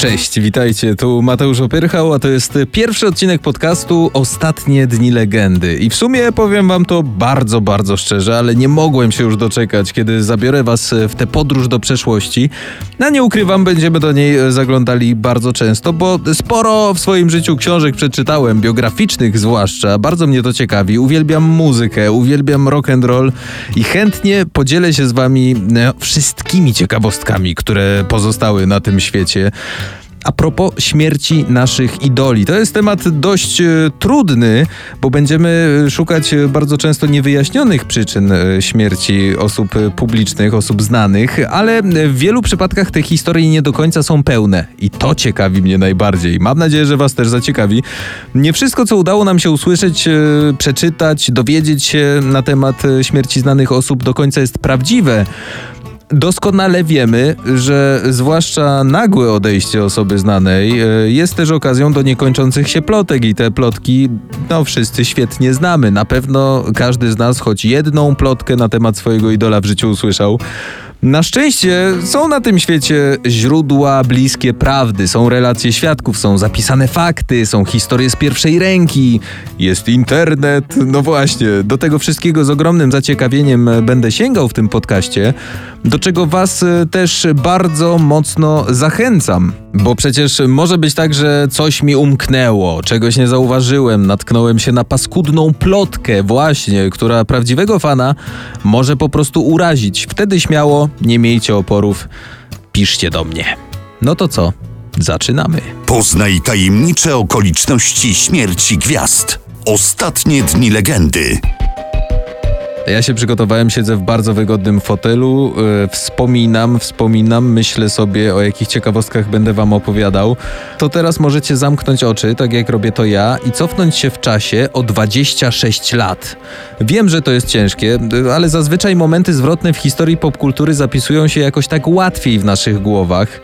Cześć, witajcie, tu Mateusz Opyrchał, a to jest pierwszy odcinek podcastu Ostatnie Dni Legendy. I w sumie powiem wam to bardzo, bardzo szczerze, ale nie mogłem się już doczekać, kiedy zabiorę was w tę podróż do przeszłości. No nie ukrywam, będziemy do niej zaglądali bardzo często, bo sporo w swoim życiu książek przeczytałem, biograficznych zwłaszcza, bardzo mnie to ciekawi. Uwielbiam muzykę, uwielbiam rock and roll i chętnie podzielę się z wami no, wszystkimi ciekawostkami, które pozostały na tym świecie. A propos śmierci naszych idoli. To jest temat dość e, trudny, bo będziemy szukać e, bardzo często niewyjaśnionych przyczyn e, śmierci osób publicznych, osób znanych, ale w wielu przypadkach te historie nie do końca są pełne. I to ciekawi mnie najbardziej. Mam nadzieję, że Was też zaciekawi. Nie wszystko, co udało nam się usłyszeć, przeczytać, dowiedzieć się na temat śmierci znanych osób do końca jest prawdziwe. Doskonale wiemy, że zwłaszcza nagłe odejście osoby znanej e, jest też okazją do niekończących się plotek i te plotki, no wszyscy świetnie znamy. Na pewno każdy z nas choć jedną plotkę na temat swojego idola w życiu usłyszał. Na szczęście są na tym świecie źródła bliskie prawdy, są relacje świadków, są zapisane fakty, są historie z pierwszej ręki, jest internet. No właśnie, do tego wszystkiego z ogromnym zaciekawieniem będę sięgał w tym podcaście, do czego Was też bardzo mocno zachęcam. Bo przecież może być tak, że coś mi umknęło, czegoś nie zauważyłem, natknąłem się na paskudną plotkę, właśnie, która prawdziwego fana może po prostu urazić. Wtedy śmiało, nie miejcie oporów, piszcie do mnie. No to co? Zaczynamy. Poznaj tajemnicze okoliczności śmierci gwiazd. Ostatnie dni legendy. Ja się przygotowałem, siedzę w bardzo wygodnym fotelu, yy, wspominam, wspominam, myślę sobie o jakich ciekawostkach będę wam opowiadał. To teraz możecie zamknąć oczy, tak jak robię to ja, i cofnąć się w czasie o 26 lat. Wiem, że to jest ciężkie, ale zazwyczaj momenty zwrotne w historii popkultury zapisują się jakoś tak łatwiej w naszych głowach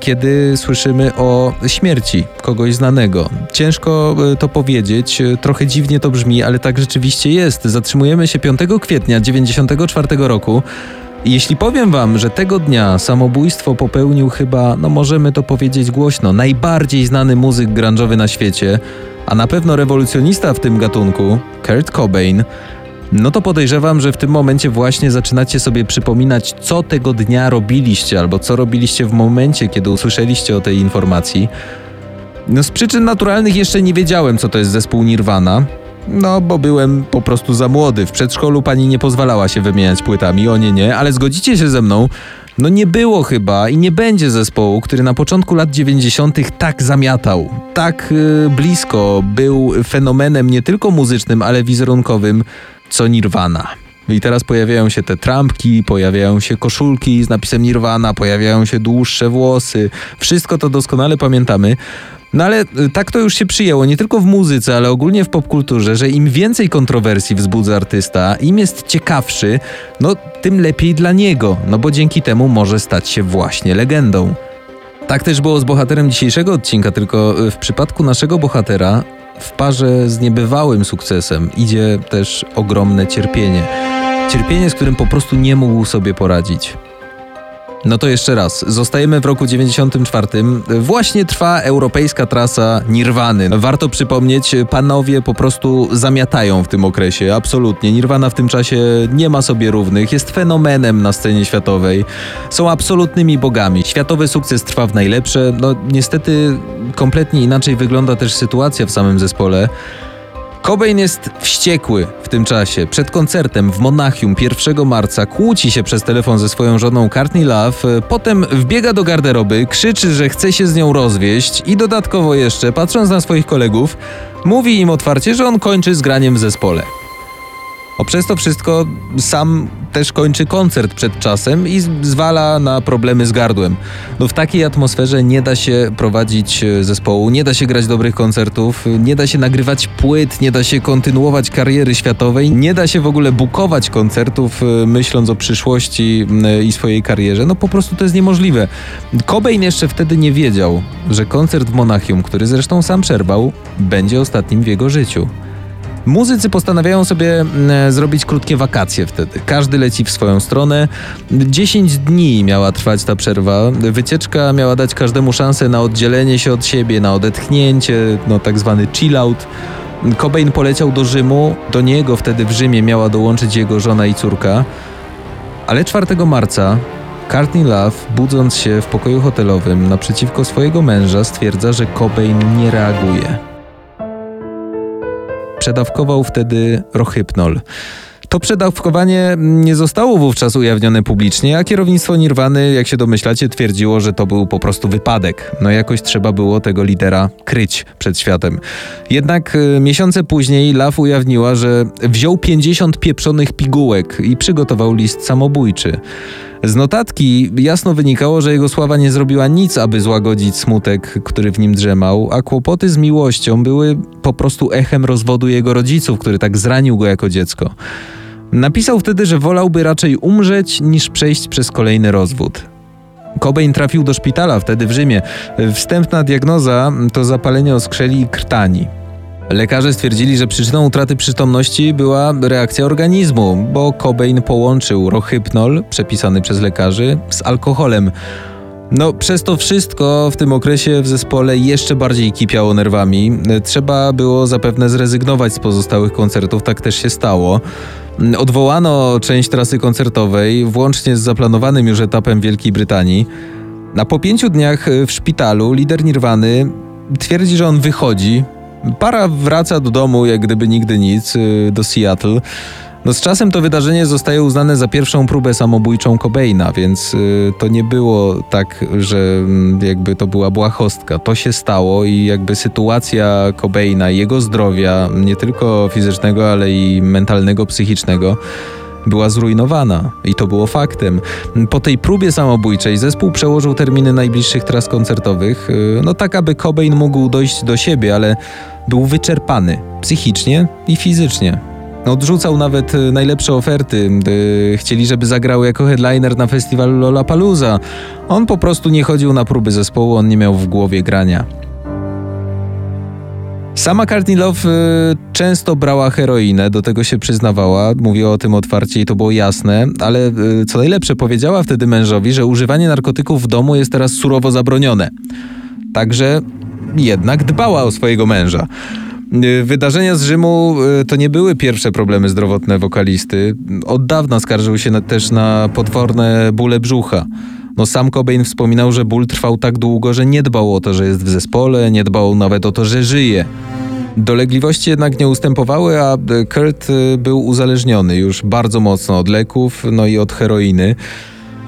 kiedy słyszymy o śmierci kogoś znanego. Ciężko e, to powiedzieć, e, trochę dziwnie to brzmi, ale tak rzeczywiście jest. Zatrzymujemy się 5 kwietnia 1994 roku. Jeśli powiem wam, że tego dnia samobójstwo popełnił chyba, no możemy to powiedzieć głośno, najbardziej znany muzyk grunge'owy na świecie, a na pewno rewolucjonista w tym gatunku, Kurt Cobain, no to podejrzewam, że w tym momencie właśnie zaczynacie sobie przypominać, co tego dnia robiliście, albo co robiliście w momencie, kiedy usłyszeliście o tej informacji. No z przyczyn naturalnych jeszcze nie wiedziałem, co to jest zespół Nirvana. No, bo byłem po prostu za młody. W przedszkolu pani nie pozwalała się wymieniać płytami, o nie, nie, ale zgodzicie się ze mną, no nie było chyba i nie będzie zespołu, który na początku lat 90. tak zamiatał, tak yy, blisko był fenomenem nie tylko muzycznym, ale wizerunkowym co Nirvana. I teraz pojawiają się te trampki, pojawiają się koszulki z napisem Nirvana, pojawiają się dłuższe włosy. Wszystko to doskonale pamiętamy. No ale y, tak to już się przyjęło, nie tylko w muzyce, ale ogólnie w popkulturze, że im więcej kontrowersji wzbudza artysta, im jest ciekawszy, no tym lepiej dla niego, no bo dzięki temu może stać się właśnie legendą. Tak też było z bohaterem dzisiejszego odcinka, tylko y, w przypadku naszego bohatera w parze z niebywałym sukcesem idzie też ogromne cierpienie. Cierpienie, z którym po prostu nie mógł sobie poradzić. No to jeszcze raz. Zostajemy w roku 94. Właśnie trwa europejska trasa Nirwany. Warto przypomnieć, panowie po prostu zamiatają w tym okresie. Absolutnie. Nirwana w tym czasie nie ma sobie równych. Jest fenomenem na scenie światowej. Są absolutnymi bogami. Światowy sukces trwa w najlepsze. No niestety kompletnie inaczej wygląda też sytuacja w samym zespole. Cobain jest wściekły w tym czasie. Przed koncertem w Monachium 1 marca kłóci się przez telefon ze swoją żoną Courtney Love, potem wbiega do garderoby, krzyczy, że chce się z nią rozwieść i dodatkowo jeszcze, patrząc na swoich kolegów, mówi im otwarcie, że on kończy z graniem w zespole. O przez to wszystko sam też kończy koncert przed czasem i zwala na problemy z gardłem. No w takiej atmosferze nie da się prowadzić e, zespołu, nie da się grać dobrych koncertów, nie da się nagrywać płyt, nie da się kontynuować kariery światowej, nie da się w ogóle bukować koncertów e, myśląc o przyszłości i swojej karierze. No po prostu to jest niemożliwe. Cobain jeszcze wtedy nie wiedział, że koncert w Monachium, który zresztą sam przerwał, będzie ostatnim w jego życiu. Muzycy postanawiają sobie mm, zrobić krótkie wakacje wtedy. Każdy leci w swoją stronę. 10 dni miała trwać ta przerwa. Wycieczka miała dać każdemu szansę na oddzielenie się od siebie, na odetchnięcie, no tak zwany chill out. Cobain poleciał do Rzymu. Do niego wtedy w Rzymie miała dołączyć jego żona i córka. Ale 4 marca Courtney Love, budząc się w pokoju hotelowym naprzeciwko swojego męża, stwierdza, że Cobain nie reaguje. Przedawkował wtedy rohypnol. To przedawkowanie nie zostało wówczas ujawnione publicznie, a kierownictwo Nirwany, jak się domyślacie, twierdziło, że to był po prostu wypadek. No jakoś trzeba było tego lidera kryć przed światem. Jednak y, miesiące później Love ujawniła, że wziął 50 pieprzonych pigułek i przygotował list samobójczy. Z notatki jasno wynikało, że jego sława nie zrobiła nic, aby złagodzić smutek, który w nim drzemał, a kłopoty z miłością były po prostu echem rozwodu jego rodziców, który tak zranił go jako dziecko. Napisał wtedy, że wolałby raczej umrzeć niż przejść przez kolejny rozwód. Cobain trafił do szpitala wtedy w Rzymie. Wstępna diagnoza to zapalenie oskrzeli i krtani. Lekarze stwierdzili, że przyczyną utraty przytomności była reakcja organizmu, bo Cobain połączył rohypnol, przepisany przez lekarzy, z alkoholem. No, przez to wszystko w tym okresie w zespole jeszcze bardziej kipiało nerwami. Trzeba było zapewne zrezygnować z pozostałych koncertów, tak też się stało. Odwołano część trasy koncertowej, włącznie z zaplanowanym już etapem Wielkiej Brytanii. A po pięciu dniach w szpitalu lider Nirwany twierdzi, że on wychodzi. Para wraca do domu, jak gdyby nigdy nic, y, do Seattle. No z czasem to wydarzenie zostaje uznane za pierwszą próbę samobójczą Cobaina, więc y, to nie było tak, że mm, jakby to była błahostka. To się stało i jakby sytuacja Cobaina, jego zdrowia, nie tylko fizycznego, ale i mentalnego, psychicznego, była zrujnowana i to było faktem. Po tej próbie samobójczej zespół przełożył terminy najbliższych tras koncertowych, y, no tak aby Cobain mógł dojść do siebie, ale był wyczerpany psychicznie i fizycznie. Odrzucał nawet y, najlepsze oferty. Y, chcieli, żeby zagrał jako headliner na festiwalu Lollapalooza. On po prostu nie chodził na próby zespołu, on nie miał w głowie grania. Sama Courtney Love y, często brała heroinę, do tego się przyznawała, mówiła o tym otwarcie i to było jasne, ale y, co najlepsze powiedziała wtedy mężowi, że używanie narkotyków w domu jest teraz surowo zabronione. Także jednak dbała o swojego męża. Y, Wydarzenia z Rzymu to nie były pierwsze problemy zdrowotne wokalisty. Od dawna skarżył się na, też na potworne bóle brzucha. No sam Cobain wspominał, że ból trwał tak długo, że nie dbał o to, że jest w zespole, nie dbał nawet o to, że żyje. Dolegliwości jednak nie ustępowały, a y, Kurt y, był uzależniony już bardzo mocno od leków, no i od heroiny.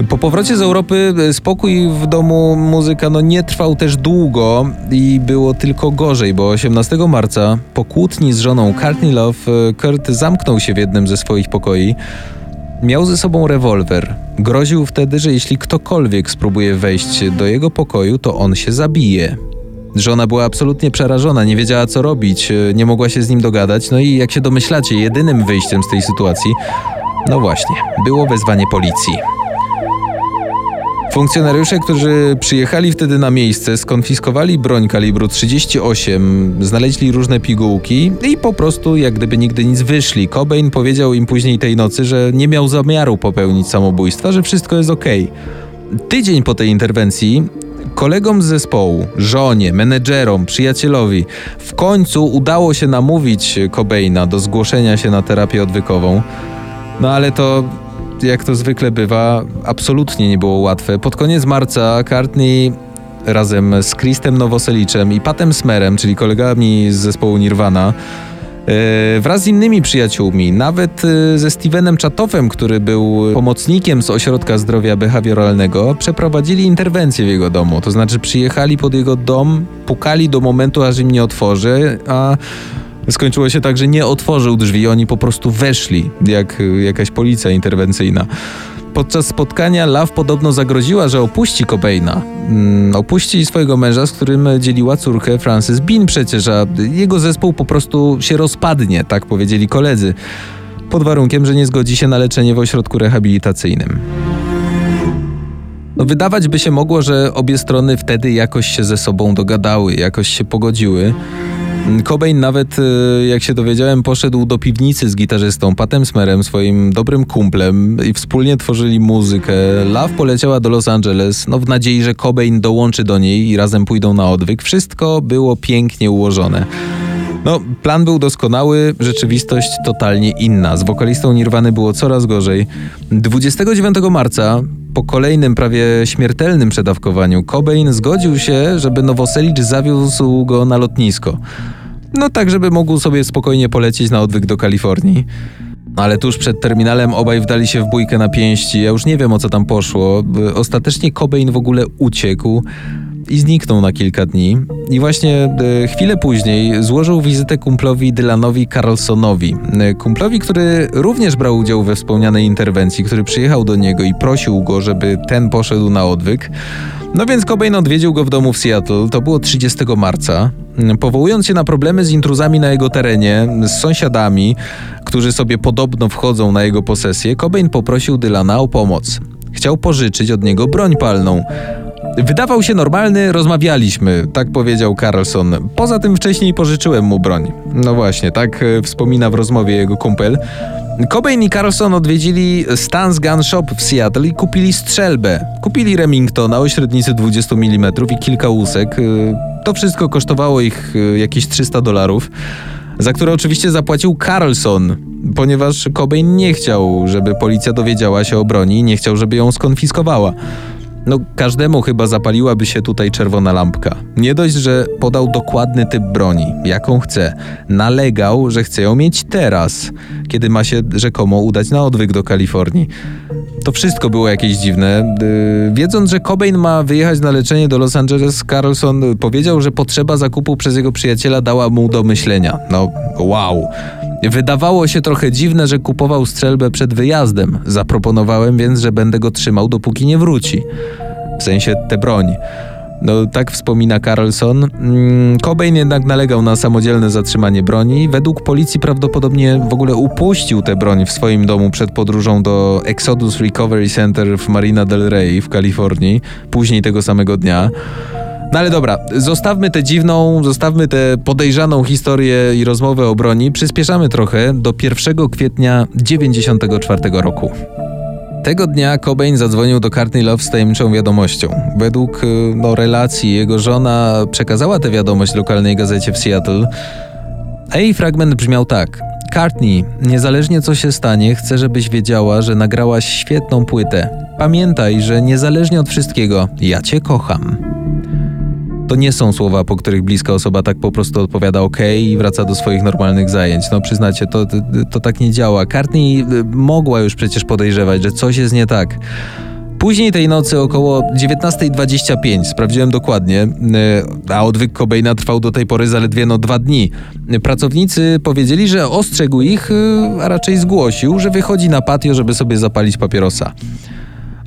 Po powrocie z Europy y, spokój w domu muzyka no nie trwał też długo i było tylko gorzej, bo 18 marca po kłótni z żoną Courtney Love Kurt zamknął się w jednym ze swoich pokoi. Miał ze sobą rewolwer. Groził wtedy, że jeśli ktokolwiek spróbuje wejść do jego pokoju, to on się zabije. Żona była absolutnie przerażona, nie wiedziała co robić, nie mogła się z nim dogadać, no i jak się domyślacie, jedynym wyjściem z tej sytuacji, no właśnie, było wezwanie policji. Funkcjonariusze, którzy przyjechali wtedy na miejsce, skonfiskowali broń kalibru 38, znaleźli różne pigułki i po prostu, jak gdyby nigdy nic, wyszli. Cobain powiedział im później tej nocy, że nie miał zamiaru popełnić samobójstwa, że wszystko jest okej. Tydzień po tej interwencji kolegom z zespołu, żonie, menedżerom, przyjacielowi w końcu udało się namówić Cobaina do zgłoszenia się na terapię odwykową. No ale to jak to zwykle bywa, absolutnie nie było łatwe. Pod koniec marca Courtney razem z Christem Nowoseliczem i Patem Smerem, czyli kolegami z zespołu Nirvana, e, wraz z innymi przyjaciółmi, nawet e, ze Stevenem Chatoffem, który był pomocnikiem z Ośrodka Zdrowia Behawioralnego, przeprowadzili interwencję w jego domu. To znaczy przyjechali pod jego dom, pukali do momentu, aż im nie otworzy, a Skończyło się tak, że nie otworzył drzwi, oni po prostu weszli, jak jakaś policja interwencyjna. Podczas spotkania Love podobno zagroziła, że opuści Cobaina. Mm, opuści swojego męża, z którym dzieliła córkę Frances Bean przecież, a jego zespół po prostu się rozpadnie, tak powiedzieli koledzy. Pod warunkiem, że nie zgodzi się na leczenie w ośrodku rehabilitacyjnym. No, wydawać by się mogło, że obie strony wtedy jakoś się ze sobą dogadały, jakoś się pogodziły. Cobain nawet, e, jak się dowiedziałem, poszedł do piwnicy z gitarzystą Patem Smerem, swoim dobrym kumplem i wspólnie tworzyli muzykę. Love poleciała do Los Angeles, no w nadziei, że Cobain dołączy do niej i razem pójdą na odwyk. Wszystko było pięknie ułożone. No, plan był doskonały, rzeczywistość totalnie inna. Z wokalistą Nirwany było coraz gorzej. 29 marca, po kolejnym prawie śmiertelnym przedawkowaniu, Cobain zgodził się, żeby Nowoselicz zawiózł go na lotnisko. No tak, żeby mógł sobie spokojnie polecieć na odwyk do Kalifornii. Ale tuż przed terminalem obaj wdali się w bójkę na pięści. Ja już nie wiem o co tam poszło. Ostatecznie Cobain w ogóle uciekł i zniknął na kilka dni. I właśnie e, chwilę później złożył wizytę kumplowi Dylanowi Carlsonowi. E, kumplowi, który również brał udział we wspomnianej interwencji, który przyjechał do niego i prosił go, żeby ten poszedł na odwyk. No więc Cobain odwiedził go w domu w Seattle, to było 30 marca. Powołując się na problemy z intruzami na jego terenie, z sąsiadami, którzy sobie podobno wchodzą na jego posesję, Cobain poprosił Dylana o pomoc. Chciał pożyczyć od niego broń palną. Wydawał się normalny, rozmawialiśmy, tak powiedział Carlson. Poza tym wcześniej pożyczyłem mu broń. No właśnie, tak e, wspomina w rozmowie jego kumpel. Cobain i Carlson odwiedzili Stans Gun Shop w Seattle i kupili strzelbę. Kupili Remingtona o średnicy 20 mm i kilka łusek. E, to wszystko kosztowało ich e, jakieś 300 dolarów, za które oczywiście zapłacił Carlson, ponieważ Cobain nie chciał, żeby policja dowiedziała się o broni nie chciał, żeby ją skonfiskowała. No, każdemu chyba zapaliłaby się tutaj czerwona lampka. Nie dość, że podał dokładny typ broni, jaką chce. Nalegał, że chce ją mieć teraz, kiedy ma się rzekomo udać na odwyk do Kalifornii. To wszystko było jakieś dziwne. Yy, wiedząc, że Cobain ma wyjechać na leczenie do Los Angeles, Carlson powiedział, że potrzeba zakupu przez jego przyjaciela dała mu do myślenia. No, wow. Wydawało się trochę dziwne, że kupował strzelbę przed wyjazdem. Zaproponowałem więc, że będę go trzymał, dopóki nie wróci. W sensie tę broń. No, tak wspomina Carlson. Mm, Cobain jednak nalegał na samodzielne zatrzymanie broni. Według policji prawdopodobnie w ogóle upuścił tę broń w swoim domu przed podróżą do Exodus Recovery Center w Marina del Rey w Kalifornii, później tego samego dnia. No ale dobra, zostawmy tę dziwną, zostawmy tę podejrzaną historię i rozmowę o broni. Przyspieszamy trochę do 1 kwietnia 94 roku. Tego dnia Cobain zadzwonił do Courtney Love z tajemniczą wiadomością. Według y, no, relacji jego żona przekazała tę wiadomość lokalnej gazecie w Seattle, a jej fragment brzmiał tak. Courtney, niezależnie co się stanie, chcę, żebyś wiedziała, że nagrałaś świetną płytę. Pamiętaj, że niezależnie od wszystkiego, ja cię kocham. To nie są słowa, po których bliska osoba tak po prostu odpowiada OK i wraca do swoich normalnych zajęć. No przyznacie, to, to, to tak nie działa. Courtney y, mogła już przecież podejrzewać, że coś jest nie tak. Później tej nocy około 19.25, sprawdziłem dokładnie, y, a odwyk Cobaina trwał do tej pory zaledwie no dwa dni. Pracownicy powiedzieli, że ostrzegł ich, y, a raczej zgłosił, że wychodzi na patio, żeby sobie zapalić papierosa.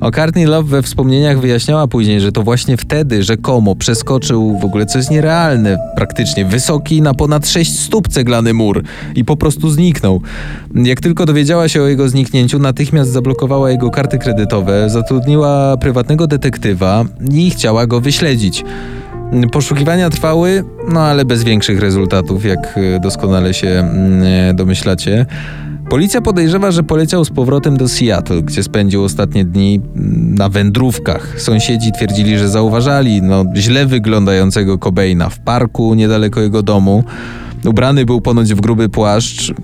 O Courtney Love we wspomnieniach wyjaśniała później, że to właśnie wtedy rzekomo przeskoczył w ogóle coś nierealne, praktycznie wysoki na ponad 6 stóp ceglany mur i po prostu zniknął. Jak tylko dowiedziała się o jego zniknięciu, natychmiast zablokowała jego karty kredytowe, zatrudniła prywatnego detektywa i chciała go wyśledzić. Poszukiwania trwały, no ale bez większych rezultatów, jak doskonale się mm, domyślacie. Policja podejrzewa, że poleciał z powrotem do Seattle, gdzie spędził ostatnie dni mm, na wędrówkach. Sąsiedzi twierdzili, że zauważali no, źle wyglądającego Cobaina w parku niedaleko jego domu. Ubrany był ponoć w gruby płaszcz.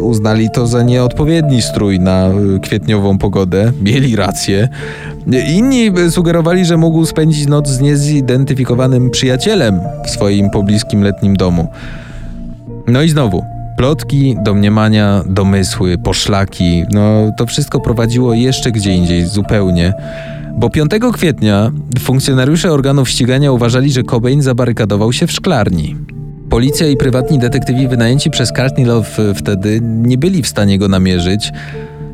Uznali to za nieodpowiedni strój na y, kwietniową pogodę. Mieli rację. Inni sugerowali, że mógł spędzić noc z niezidentyfikowanym przyjacielem w swoim pobliskim letnim domu. No i znowu, Plotki, domniemania, domysły, poszlaki, no to wszystko prowadziło jeszcze gdzie indziej zupełnie. Bo 5 kwietnia funkcjonariusze organów ścigania uważali, że Cobain zabarykadował się w szklarni. Policja i prywatni detektywi wynajęci przez Courtney Love wtedy nie byli w stanie go namierzyć,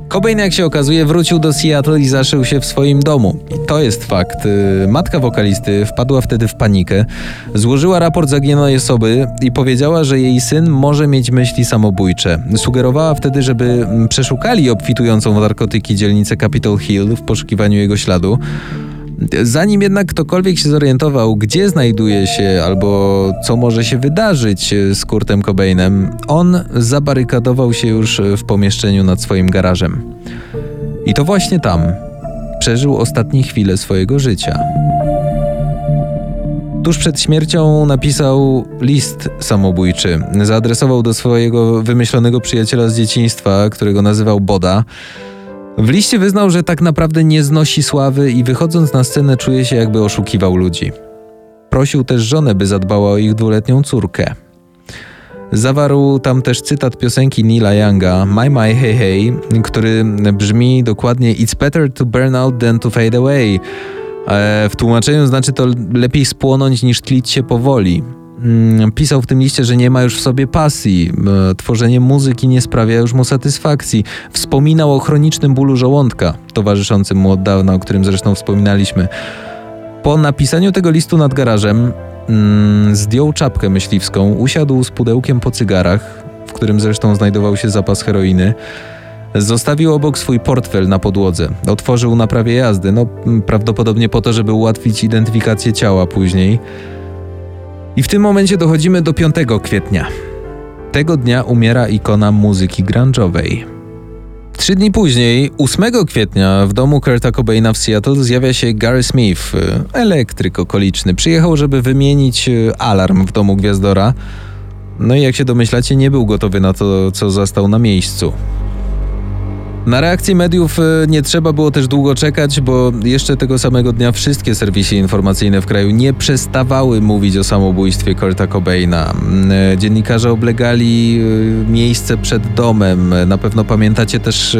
Cobain, jak się okazuje, wrócił do Seattle i zaszył się w swoim domu. I to jest fakt. Y, matka wokalisty wpadła wtedy w panikę, złożyła raport zaginionej osoby i powiedziała, że jej syn może mieć myśli samobójcze. Sugerowała wtedy, żeby mm, przeszukali obfitującą w narkotyki dzielnicę Capitol Hill w poszukiwaniu jego śladu. Zanim jednak ktokolwiek się zorientował, gdzie znajduje się albo co może się wydarzyć z Kurtem Cobainem, on zabarykadował się już w pomieszczeniu nad swoim garażem. I to właśnie tam przeżył ostatnie chwile swojego życia. Tuż przed śmiercią napisał list samobójczy. Zaadresował do swojego wymyślonego przyjaciela z dzieciństwa, którego nazywał Boda. W liście wyznał, że tak naprawdę nie znosi sławy i wychodząc na scenę czuje się jakby oszukiwał ludzi. Prosił też żonę, by zadbała o ich dwuletnią córkę. Zawarł tam też cytat piosenki Nila Younga My My Hey Hey, który brzmi dokładnie It's better to burn out than to fade away. E, w tłumaczeniu znaczy to lepiej spłonąć niż tlić się powoli. Mm, pisał w tym liście, że nie ma już w sobie pasji, e, tworzenie muzyki nie sprawia już mu satysfakcji. Wspominał o chronicznym bólu żołądka, towarzyszącym mu od dawna, o którym zresztą wspominaliśmy. Po napisaniu tego listu nad garażem mm, zdjął czapkę myśliwską, usiadł z pudełkiem po cygarach, w którym zresztą znajdował się zapas heroiny. Zostawił obok swój portfel na podłodze. Otworzył na prawie jazdy, no prawdopodobnie po to, żeby ułatwić identyfikację ciała później. I w tym momencie dochodzimy do 5 kwietnia. Tego dnia umiera ikona muzyki grunge'owej. Trzy dni później, 8 kwietnia, w domu Kurta Cobaina w Seattle zjawia się Gary Smith, elektryk okoliczny. Przyjechał, żeby wymienić e, alarm w domu Gwiazdora. No i jak się domyślacie, nie był gotowy na to, co zastał na miejscu. Na reakcję mediów e, nie trzeba było też długo czekać, bo jeszcze tego samego dnia wszystkie serwisy informacyjne w kraju nie przestawały mówić o samobójstwie Kurta Cobaina. Mm, e, dziennikarze oblegali e, miejsce przed domem. Na pewno pamiętacie też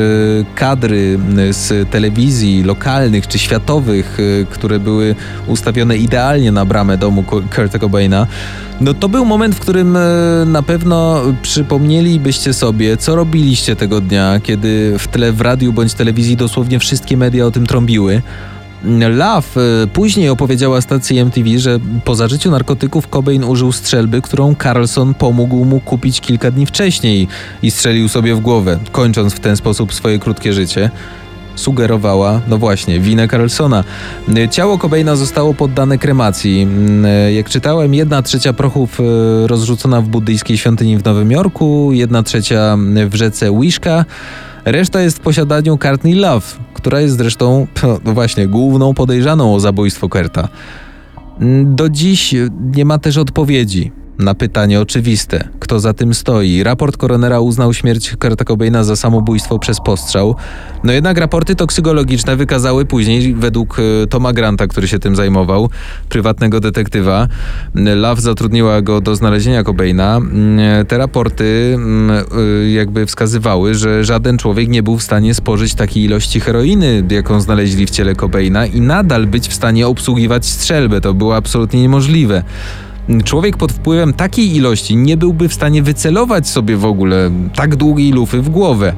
kadry z telewizji lokalnych czy światowych, które były ustawione idealnie na bramę domu Kurta Cobaina. No to był moment, w którym na pewno przypomnielibyście sobie, co robiliście tego dnia, kiedy w tle w radiu bądź telewizji dosłownie wszystkie media o tym trąbiły. Love e, później opowiedziała stacji MTV, że po zażyciu narkotyków Cobain użył strzelby, którą Carlson pomógł mu kupić kilka dni wcześniej i strzelił sobie w głowę, kończąc w ten sposób swoje krótkie życie sugerowała, no właśnie, winę Carlsona. Ciało Cobaina zostało poddane kremacji. Jak czytałem, jedna trzecia prochów rozrzucona w buddyjskiej świątyni w Nowym Jorku, jedna trzecia w rzece Wishka, Reszta jest w posiadaniu Courtney Love, która jest zresztą, no właśnie, główną podejrzaną o zabójstwo Kerta. Do dziś nie ma też odpowiedzi na pytanie oczywiste, kto za tym stoi. Raport koronera uznał śmierć Kurta Cobaina za samobójstwo przez postrzał. No jednak raporty toksykologiczne wykazały później, według e, Toma Granta, który się tym zajmował, prywatnego detektywa, Love zatrudniła go do znalezienia Cobaina. Te raporty e, jakby wskazywały, że żaden człowiek nie był w stanie spożyć takiej ilości heroiny, jaką znaleźli w ciele Cobaina i nadal być w stanie obsługiwać strzelbę. To było absolutnie niemożliwe. Człowiek pod wpływem takiej ilości nie byłby w stanie wycelować sobie w ogóle tak długiej lufy w głowę.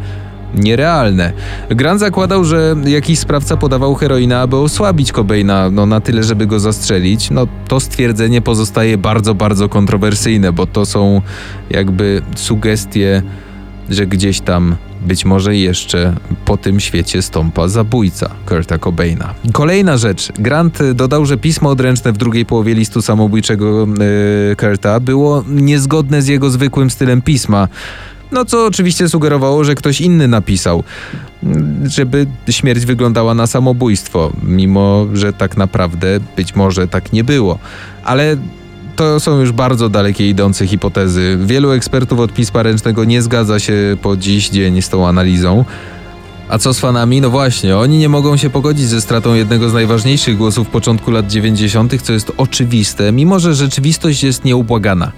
Nierealne. Grant zakładał, że jakiś sprawca podawał heroinę, aby osłabić Cobaina no, na tyle, żeby go zastrzelić. No to stwierdzenie pozostaje bardzo, bardzo kontrowersyjne, bo to są jakby sugestie, że gdzieś tam być może jeszcze po tym świecie stąpa zabójca Kurta Cobaina. Kolejna rzecz. Grant dodał, że pismo odręczne w drugiej połowie listu samobójczego yy, Kurta było niezgodne z jego zwykłym stylem pisma. No co oczywiście sugerowało, że ktoś inny napisał, żeby śmierć wyglądała na samobójstwo, mimo że tak naprawdę być może tak nie było. Ale to są już bardzo dalekie idące hipotezy. Wielu ekspertów od pisma ręcznego nie zgadza się po dziś dzień z tą analizą. A co z fanami? No właśnie, oni nie mogą się pogodzić ze stratą jednego z najważniejszych głosów początku lat 90., co jest oczywiste, mimo że rzeczywistość jest nieubłagana.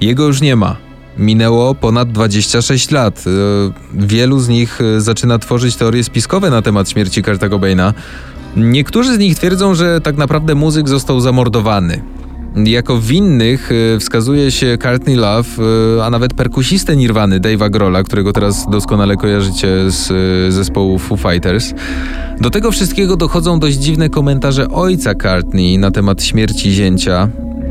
Jego już nie ma. Minęło ponad 26 lat. E, wielu z nich e, zaczyna tworzyć teorie spiskowe na temat śmierci Kurta Cobaina. Niektórzy z nich twierdzą, że tak naprawdę muzyk został zamordowany. Jako winnych y, wskazuje się Courtney Love, y, a nawet perkusistę Nirwany Dave'a Grola, którego teraz doskonale kojarzycie z y, zespołu Foo Fighters. Do tego wszystkiego dochodzą dość dziwne komentarze ojca Courtney na temat śmierci zięcia,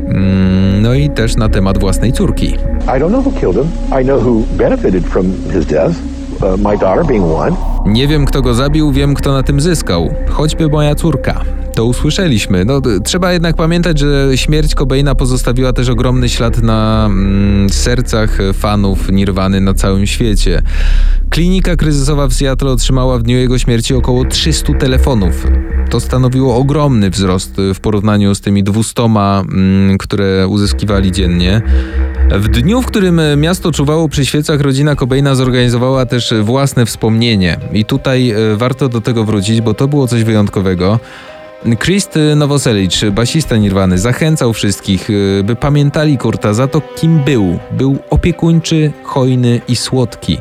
mm, no i też na temat własnej córki. I don't know who killed him. I know who benefited from his death. Uh, my daughter being one. Nie wiem, kto go zabił, wiem, kto na tym zyskał. Choćby moja córka. To usłyszeliśmy. No, trzeba jednak pamiętać, że śmierć Cobaina pozostawiła też ogromny ślad na mm, sercach fanów Nirwany na całym świecie. Klinika kryzysowa w Seattle otrzymała w dniu jego śmierci około 300 telefonów. To stanowiło ogromny wzrost w porównaniu z tymi 200, mm, które uzyskiwali dziennie. W dniu, w którym miasto czuwało przy świecach, rodzina Cobaina zorganizowała też własne wspomnienie. I tutaj e, warto do tego wrócić, bo to było coś wyjątkowego. Krist Novoselic, basista Nirwany, zachęcał wszystkich, y, by pamiętali Kurta za to, kim był. Był opiekuńczy, hojny i słodki.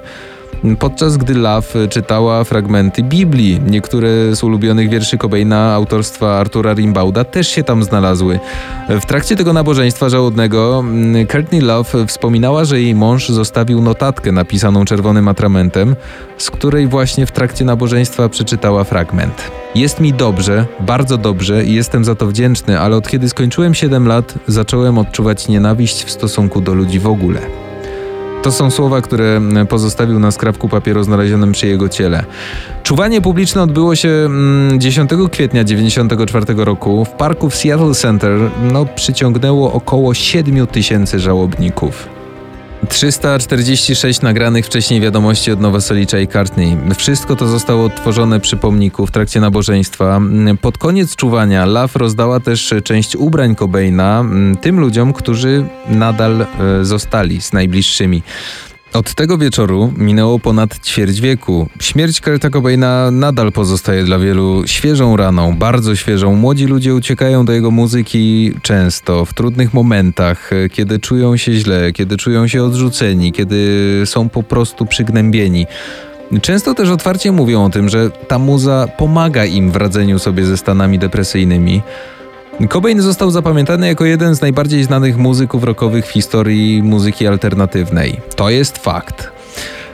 Podczas gdy Love czytała fragmenty Biblii, niektóre z ulubionych wierszy Cobaina autorstwa Artura Rimbauda też się tam znalazły. W trakcie tego nabożeństwa żałudnego mm, Courtney Love wspominała, że jej mąż zostawił notatkę napisaną czerwonym atramentem, z której właśnie w trakcie nabożeństwa przeczytała fragment. Jest mi dobrze, bardzo dobrze i jestem za to wdzięczny, ale od kiedy skończyłem 7 lat, zacząłem odczuwać nienawiść w stosunku do ludzi w ogóle. To są słowa, które pozostawił na skrawku papieru znalezionym przy jego ciele. Czuwanie publiczne odbyło się mm, 10 kwietnia 1994 roku w parku w Seattle Center. No, przyciągnęło około 7 tysięcy żałobników. 346 nagranych wcześniej wiadomości od Nowoselicza i Courtney. Wszystko to zostało odtworzone przy pomniku w trakcie nabożeństwa. Pod koniec czuwania Love rozdała też część ubrań Cobaina mm, tym ludziom, którzy nadal e, zostali z najbliższymi. Od tego wieczoru minęło ponad ćwierć wieku. Śmierć Kurta Cobaina nadal pozostaje dla wielu świeżą raną, bardzo świeżą. Młodzi ludzie uciekają do jego muzyki często, w trudnych momentach, e, kiedy czują się źle, kiedy czują się odrzuceni, kiedy są po prostu przygnębieni. Często też otwarcie mówią o tym, że ta muza pomaga im w radzeniu sobie ze stanami depresyjnymi. Cobain został zapamiętany jako jeden z najbardziej znanych muzyków rockowych w historii muzyki alternatywnej. To jest fakt.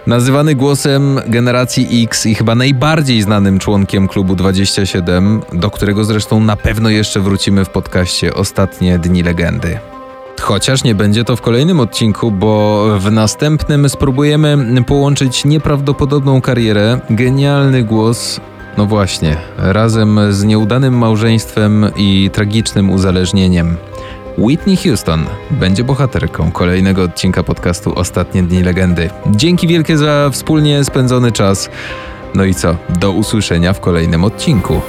Nazywany głosem generacji X i chyba najbardziej znanym członkiem klubu 27, do którego zresztą na pewno jeszcze wrócimy w podcaście Ostatnie Dni Legendy. Chociaż nie będzie to w kolejnym odcinku, bo w następnym spróbujemy połączyć nieprawdopodobną karierę, genialny głos no właśnie, razem z nieudanym małżeństwem i tragicznym uzależnieniem. Whitney Houston będzie bohaterką kolejnego odcinka podcastu Ostatnie Dni Legendy. Dzięki wielkie za wspólnie spędzony czas. No i co? Do usłyszenia w kolejnym odcinku.